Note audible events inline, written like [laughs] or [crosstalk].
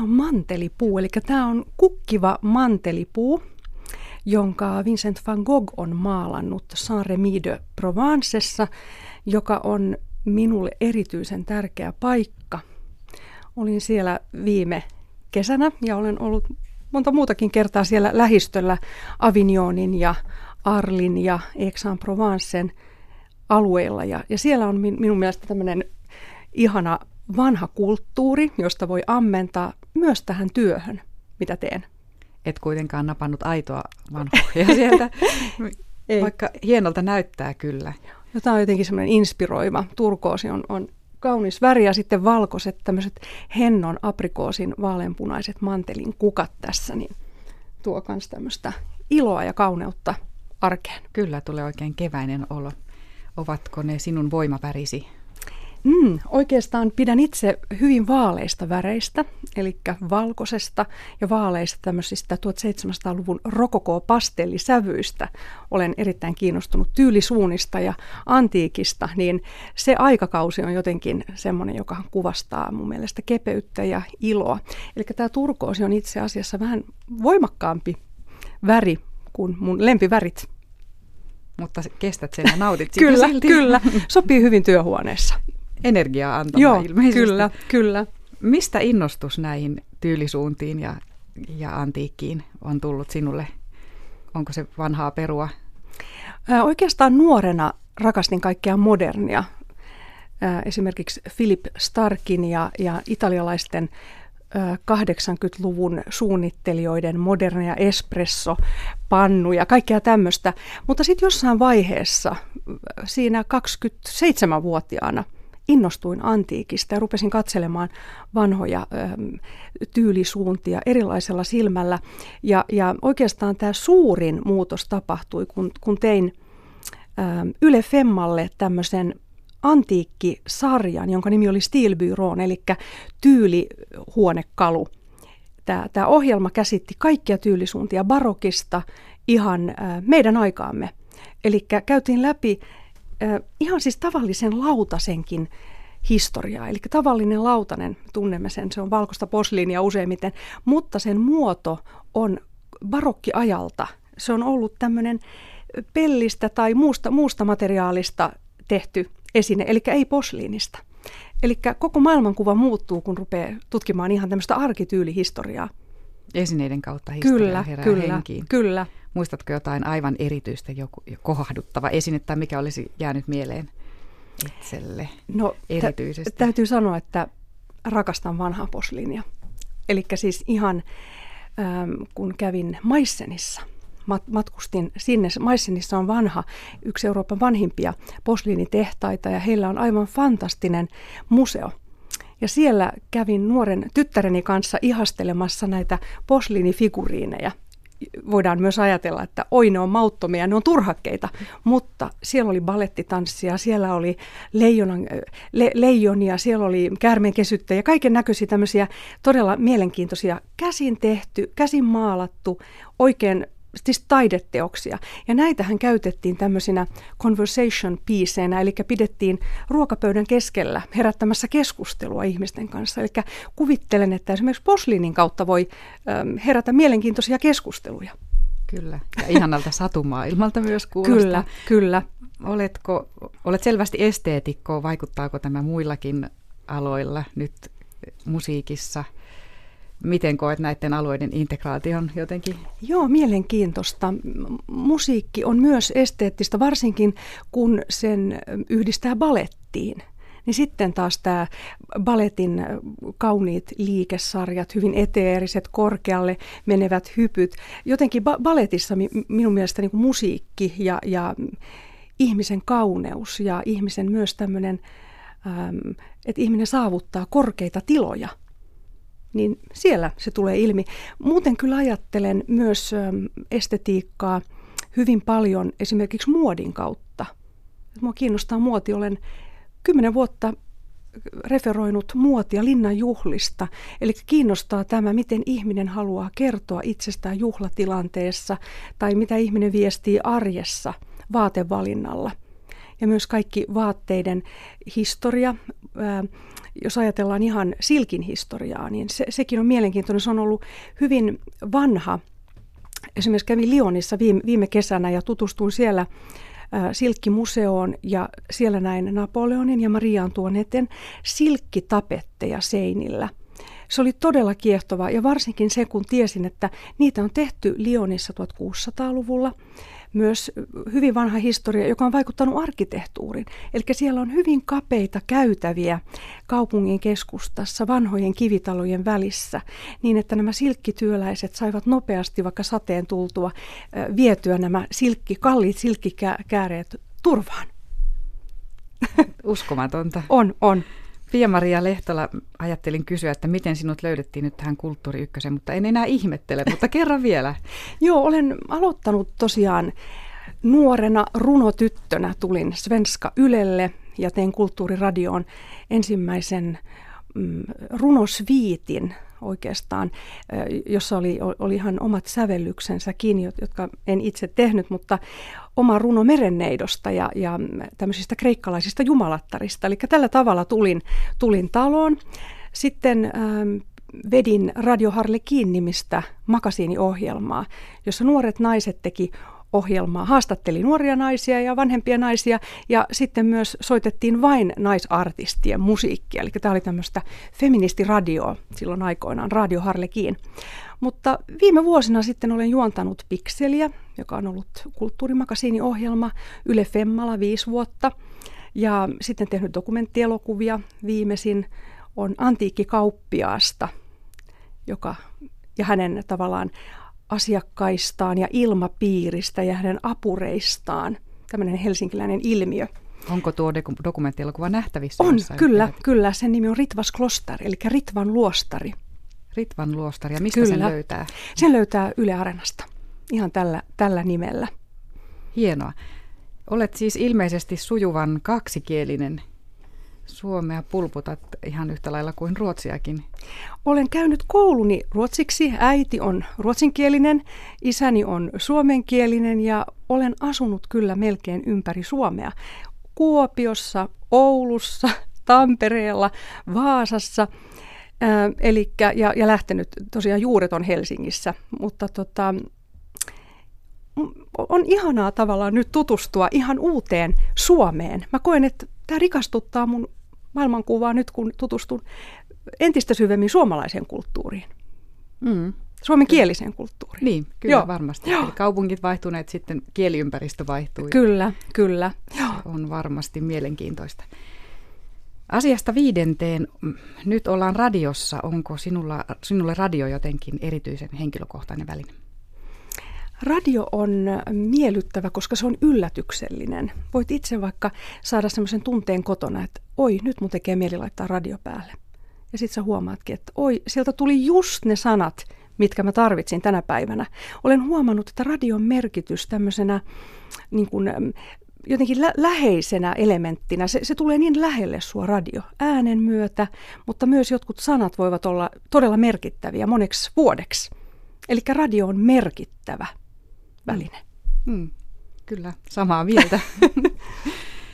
Tämä on mantelipuu, eli tämä on kukkiva mantelipuu, jonka Vincent van Gogh on maalannut Saint-Remy de Provencessa, joka on minulle erityisen tärkeä paikka. Olin siellä viime kesänä ja olen ollut monta muutakin kertaa siellä lähistöllä Avignonin ja Arlin ja Aix-en-Provencen alueella. Ja, ja siellä on min, minun mielestä tämmöinen ihana vanha kulttuuri, josta voi ammentaa myös tähän työhön, mitä teen. Et kuitenkaan napannut aitoa vanhoja [laughs] sieltä, Ei. vaikka hienolta näyttää kyllä. Tämä on jotenkin semmoinen inspiroiva. Turkoosi on, on kaunis väri ja sitten valkoiset tämmöiset hennon aprikoosin vaaleanpunaiset mantelin kukat tässä, niin tuo myös tämmöistä iloa ja kauneutta arkeen. Kyllä, tulee oikein keväinen olo. Ovatko ne sinun voimavärisi Mm, oikeastaan pidän itse hyvin vaaleista väreistä, eli valkoisesta ja vaaleista tämmöisistä 1700-luvun rokoko-pastellisävyistä. Olen erittäin kiinnostunut tyylisuunnista ja antiikista, niin se aikakausi on jotenkin semmoinen, joka kuvastaa mun mielestä kepeyttä ja iloa. Eli tämä turkoosi on itse asiassa vähän voimakkaampi väri kuin mun lempivärit. Mutta kestät sen ja nautit sitä [laughs] Kyllä, silti. kyllä. Sopii hyvin työhuoneessa energiaa antamaan Joo, ilmeisesti. kyllä, kyllä. Mistä innostus näihin tyylisuuntiin ja, ja antiikkiin on tullut sinulle? Onko se vanhaa perua? Oikeastaan nuorena rakastin kaikkea modernia. Esimerkiksi Philip Starkin ja, ja italialaisten 80-luvun suunnittelijoiden modernia espresso, pannu ja kaikkea tämmöistä. Mutta sitten jossain vaiheessa, siinä 27-vuotiaana – innostuin antiikista ja rupesin katselemaan vanhoja ö, tyylisuuntia erilaisella silmällä. Ja, ja oikeastaan tämä suurin muutos tapahtui, kun, kun tein ö, Yle Femmalle tämmöisen antiikkisarjan, jonka nimi oli Stilbyroon, eli tyylihuonekalu. Tämä, tämä ohjelma käsitti kaikkia tyylisuuntia barokista ihan ö, meidän aikaamme. Eli käytiin läpi ihan siis tavallisen lautasenkin historiaa. Eli tavallinen lautanen, tunnemme sen, se on valkoista posliinia useimmiten, mutta sen muoto on barokkiajalta. Se on ollut tämmöinen pellistä tai muusta, muusta materiaalista tehty esine, eli ei posliinista. Eli koko maailmankuva muuttuu, kun rupeaa tutkimaan ihan tämmöistä arkityylihistoriaa. Esineiden kautta historia kyllä, herää kyllä, henkiin. Kyllä, Muistatko jotain aivan erityistä, joku kohahduttava esine tai mikä olisi jäänyt mieleen itselle no, erityisesti? Tä, täytyy sanoa, että rakastan vanhaa posliinia. Eli siis ihan ähm, kun kävin Maissenissa, mat- matkustin sinne. Maissenissa on vanha, yksi Euroopan vanhimpia posliinitehtaita ja heillä on aivan fantastinen museo. Ja siellä kävin nuoren tyttäreni kanssa ihastelemassa näitä posliinifiguriineja voidaan myös ajatella, että oi ne on mauttomia, ne on turhakkeita, mutta siellä oli balettitanssia, siellä oli leijonan, le, leijonia, siellä oli käärmeenkesyttäjiä, kaiken näköisiä tämmöisiä todella mielenkiintoisia käsin tehty, käsin maalattu, oikein siis taideteoksia. Ja näitähän käytettiin tämmöisinä conversation pieceinä, eli pidettiin ruokapöydän keskellä herättämässä keskustelua ihmisten kanssa. Eli kuvittelen, että esimerkiksi posliinin kautta voi ähm, herätä mielenkiintoisia keskusteluja. Kyllä, ja ihanalta satumaailmalta myös kuulostaa. Kyllä, kyllä. Oletko, olet selvästi esteetikko, vaikuttaako tämä muillakin aloilla nyt musiikissa – Miten koet näiden alueiden integraation jotenkin? Joo, mielenkiintoista. Musiikki on myös esteettistä, varsinkin kun sen yhdistää balettiin. Niin sitten taas tämä baletin kauniit liikesarjat, hyvin eteeriset, korkealle menevät hypyt. Jotenkin ba- baletissa minun mielestä niin musiikki ja, ja ihmisen kauneus ja ihmisen myös tämmöinen, että ihminen saavuttaa korkeita tiloja – niin siellä se tulee ilmi. Muuten kyllä ajattelen myös estetiikkaa hyvin paljon esimerkiksi muodin kautta. Mua kiinnostaa muoti. Olen kymmenen vuotta referoinut muotia linnan juhlista. Eli kiinnostaa tämä, miten ihminen haluaa kertoa itsestään juhlatilanteessa tai mitä ihminen viestii arjessa vaatevalinnalla. Ja myös kaikki vaatteiden historia, jos ajatellaan ihan silkin historiaa, niin se, sekin on mielenkiintoinen. Se on ollut hyvin vanha. Esimerkiksi kävin Lionissa viime, viime kesänä ja tutustuin siellä silkkimuseoon ja siellä näin Napoleonin ja Maria Antoinetten silkkitapetteja seinillä. Se oli todella kiehtova ja varsinkin se, kun tiesin, että niitä on tehty Lionissa 1600-luvulla myös hyvin vanha historia, joka on vaikuttanut arkkitehtuuriin. Eli siellä on hyvin kapeita käytäviä kaupungin keskustassa, vanhojen kivitalojen välissä, niin että nämä silkkityöläiset saivat nopeasti, vaikka sateen tultua, vietyä nämä silkki, kalliit silkkikääreet turvaan. Uskomatonta. on, on. Pia-Maria Lehtola, ajattelin kysyä, että miten sinut löydettiin nyt tähän Kulttuuri mutta en enää ihmettele, mutta kerran vielä. [laughs] Joo, olen aloittanut tosiaan nuorena runotyttönä tulin Svenska Ylelle ja tein Kulttuuriradioon ensimmäisen mm, runosviitin oikeastaan, jossa oli, oli ihan omat sävellyksensäkin, jotka en itse tehnyt, mutta oma runo merenneidosta ja, ja tämmöisistä kreikkalaisista jumalattarista. Eli tällä tavalla tulin, tulin taloon. Sitten ähm, vedin Radio Harlekin nimistä makasiiniohjelmaa, jossa nuoret naiset teki ohjelmaa. Haastatteli nuoria naisia ja vanhempia naisia ja sitten myös soitettiin vain naisartistien musiikkia. Eli tämä oli tämmöistä feministiradioa silloin aikoinaan, Radio Harlekiin. Mutta viime vuosina sitten olen juontanut Pikseliä, joka on ollut kulttuurimakasiiniohjelma Yle Femmalla viisi vuotta. Ja sitten tehnyt dokumenttielokuvia. Viimeisin on Antiikkikauppiaasta, joka ja hänen tavallaan asiakkaistaan ja ilmapiiristä ja hänen apureistaan. Tämmöinen helsinkiläinen ilmiö. Onko tuo dokumenttielokuva nähtävissä? On, kyllä, yhteydet? kyllä. Sen nimi on Ritvas Kloster, eli Ritvan luostari. Ritvan luostari, ja mistä kyllä. sen löytää? Sen löytää Yle Areenasta, ihan tällä, tällä nimellä. Hienoa. Olet siis ilmeisesti sujuvan kaksikielinen Suomea pulputat ihan yhtä lailla kuin ruotsiakin. Olen käynyt kouluni ruotsiksi. Äiti on ruotsinkielinen, isäni on suomenkielinen ja olen asunut kyllä melkein ympäri Suomea. Kuopiossa, Oulussa, [laughs] Tampereella, Vaasassa. Ää, elikkä, ja, ja lähtenyt tosiaan juuret on Helsingissä, mutta tota, on ihanaa tavallaan nyt tutustua ihan uuteen Suomeen. Mä koen, että tämä rikastuttaa mun maailmankuvaa nyt, kun tutustun entistä syvemmin suomalaiseen kulttuuriin. Mm. Suomenkieliseen kulttuuriin. Niin, kyllä Joo. varmasti. Joo. Eli kaupungit vaihtuneet, sitten kieliympäristö vaihtuu. Kyllä, kyllä. Se on varmasti mielenkiintoista. Asiasta viidenteen. Nyt ollaan radiossa. Onko sinulla, sinulle radio jotenkin erityisen henkilökohtainen väline? Radio on miellyttävä, koska se on yllätyksellinen. Voit itse vaikka saada semmoisen tunteen kotona, että oi, nyt mun tekee mieli laittaa radio päälle. Ja sitten sä huomaatkin, että oi, sieltä tuli just ne sanat, mitkä mä tarvitsin tänä päivänä. Olen huomannut, että radion merkitys tämmöisenä niin kuin, jotenkin lä- läheisenä elementtinä, se, se tulee niin lähelle sua radio äänen myötä, mutta myös jotkut sanat voivat olla todella merkittäviä moneksi vuodeksi. Eli radio on merkittävä väline. Mm, kyllä, samaa mieltä. [laughs]